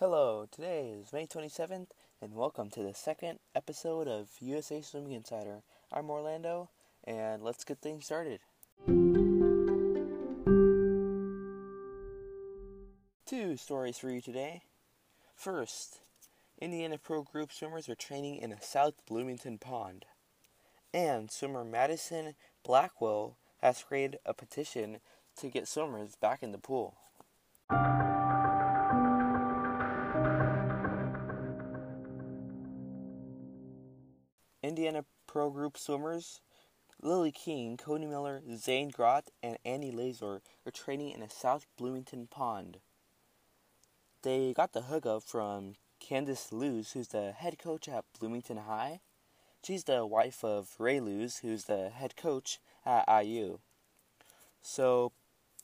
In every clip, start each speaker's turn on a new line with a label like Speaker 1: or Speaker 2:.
Speaker 1: Hello, today is May 27th, and welcome to the second episode of USA Swimming Insider. I'm Orlando, and let's get things started. Two stories for you today. First, Indiana Pro Group swimmers are training in a South Bloomington pond. And swimmer Madison Blackwell has created a petition to get swimmers back in the pool. Indiana Pro Group swimmers Lilly King, Cody Miller, Zane Grothe, and Annie Lazor are training in a South Bloomington pond. They got the hookup from Candice Looze, who's the head coach at Bloomington High. She's the wife of Ray Looze, who's the head coach at IU. So,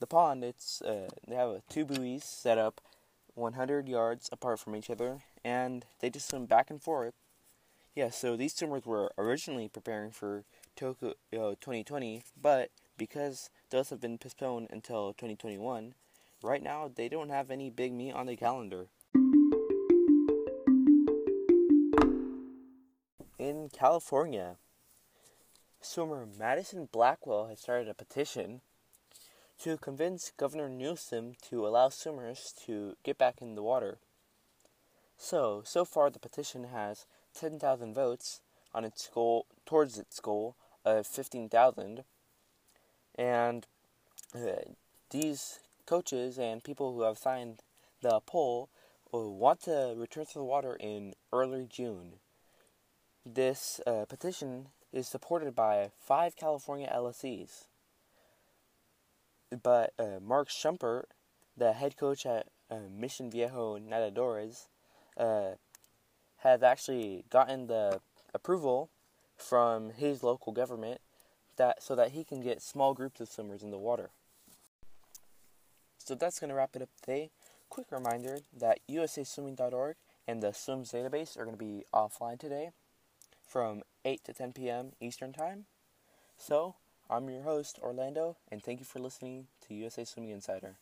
Speaker 1: the pond, it's uh, they have two buoys set up 100 yards apart from each other, and they just swim back and forth. Yeah, so these swimmers were originally preparing for Tokyo uh, 2020, but because those have been postponed until 2021, right now they don't have any big meet on the calendar. In California, swimmer Madison Blackwell has started a petition to convince Governor Newsom to allow swimmers to get back in the water. So, so far the petition has 10,000 votes on its goal towards its goal of 15,000 and uh, these coaches and people who have signed the poll uh, want to return to the water in early June. This uh, petition is supported by five California LSCs. But uh, Mark Schubert, the head coach at uh, Mission Viejo Nadadores, uh, has actually gotten the approval from his local government that so that he can get small groups of swimmers in the water. So that's going to wrap it up today. Quick reminder that usaswimming.org and the SWIMS database are going to be offline today from 8 to 10 p.m. Eastern Time. So, I'm your host, Orlando, and thank you for listening to USA Swimming Insider.